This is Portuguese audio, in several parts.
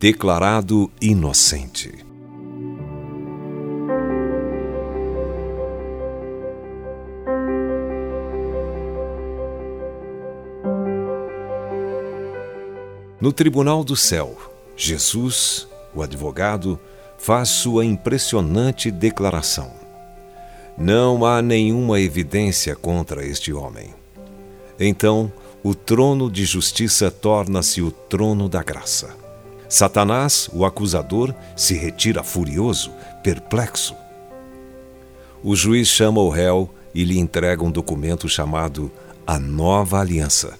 declarado inocente. No tribunal do céu, Jesus, o advogado, faz sua impressionante declaração. Não há nenhuma evidência contra este homem. Então, o trono de justiça torna-se o trono da graça. Satanás, o acusador, se retira furioso, perplexo. O juiz chama o réu e lhe entrega um documento chamado a Nova Aliança.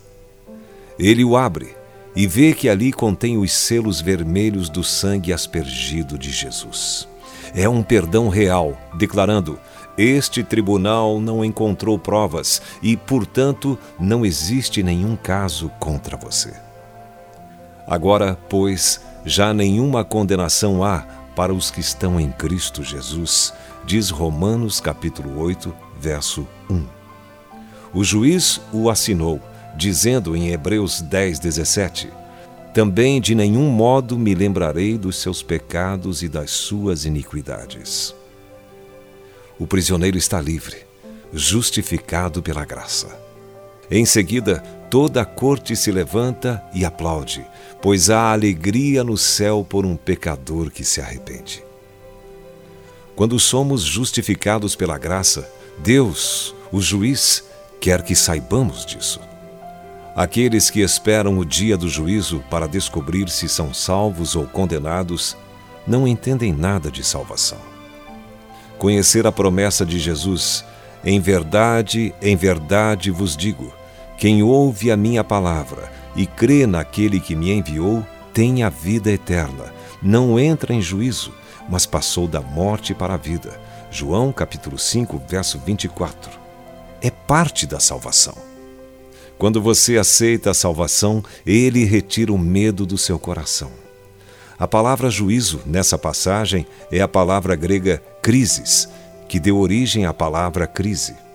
Ele o abre e vê que ali contém os selos vermelhos do sangue aspergido de Jesus. É um perdão real, declarando: Este tribunal não encontrou provas e, portanto, não existe nenhum caso contra você. Agora, pois, já nenhuma condenação há para os que estão em Cristo Jesus, diz Romanos capítulo 8, verso 1. O juiz o assinou dizendo em Hebreus 10, 17: Também de nenhum modo me lembrarei dos seus pecados e das suas iniquidades. O prisioneiro está livre, justificado pela graça. Em seguida, toda a corte se levanta e aplaude, pois há alegria no céu por um pecador que se arrepende. Quando somos justificados pela graça, Deus, o juiz, quer que saibamos disso. Aqueles que esperam o dia do juízo para descobrir se são salvos ou condenados não entendem nada de salvação. Conhecer a promessa de Jesus, em verdade, em verdade vos digo: quem ouve a minha palavra e crê naquele que me enviou, tem a vida eterna. Não entra em juízo, mas passou da morte para a vida. João capítulo 5, verso 24. É parte da salvação. Quando você aceita a salvação, ele retira o medo do seu coração. A palavra juízo nessa passagem é a palavra grega crisis, que deu origem à palavra crise.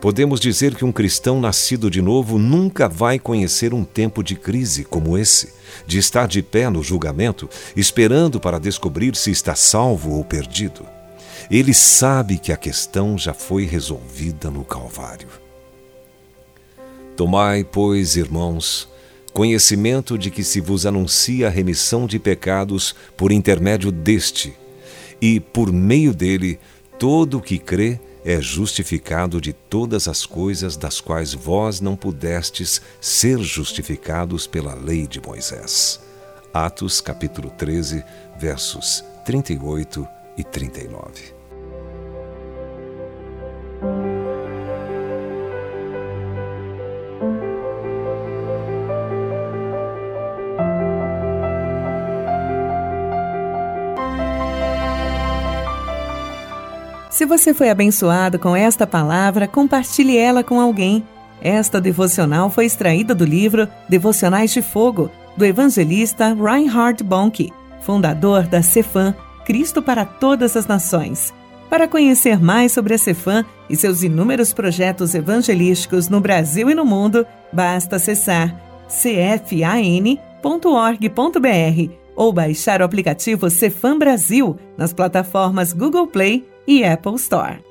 Podemos dizer que um cristão nascido de novo nunca vai conhecer um tempo de crise como esse, de estar de pé no julgamento, esperando para descobrir se está salvo ou perdido. Ele sabe que a questão já foi resolvida no Calvário. Tomai, pois, irmãos, conhecimento de que se vos anuncia a remissão de pecados por intermédio deste, e por meio dele todo o que crê é justificado de todas as coisas das quais vós não pudestes ser justificados pela lei de Moisés. Atos capítulo 13, versos 38 e 39. Se você foi abençoado com esta palavra, compartilhe ela com alguém. Esta devocional foi extraída do livro Devocionais de Fogo, do evangelista Reinhard Bonk, fundador da Cefam, Cristo para Todas as Nações. Para conhecer mais sobre a Cefam e seus inúmeros projetos evangelísticos no Brasil e no mundo, basta acessar cfan.org.br ou baixar o aplicativo Cefam Brasil nas plataformas Google Play e Apple Store.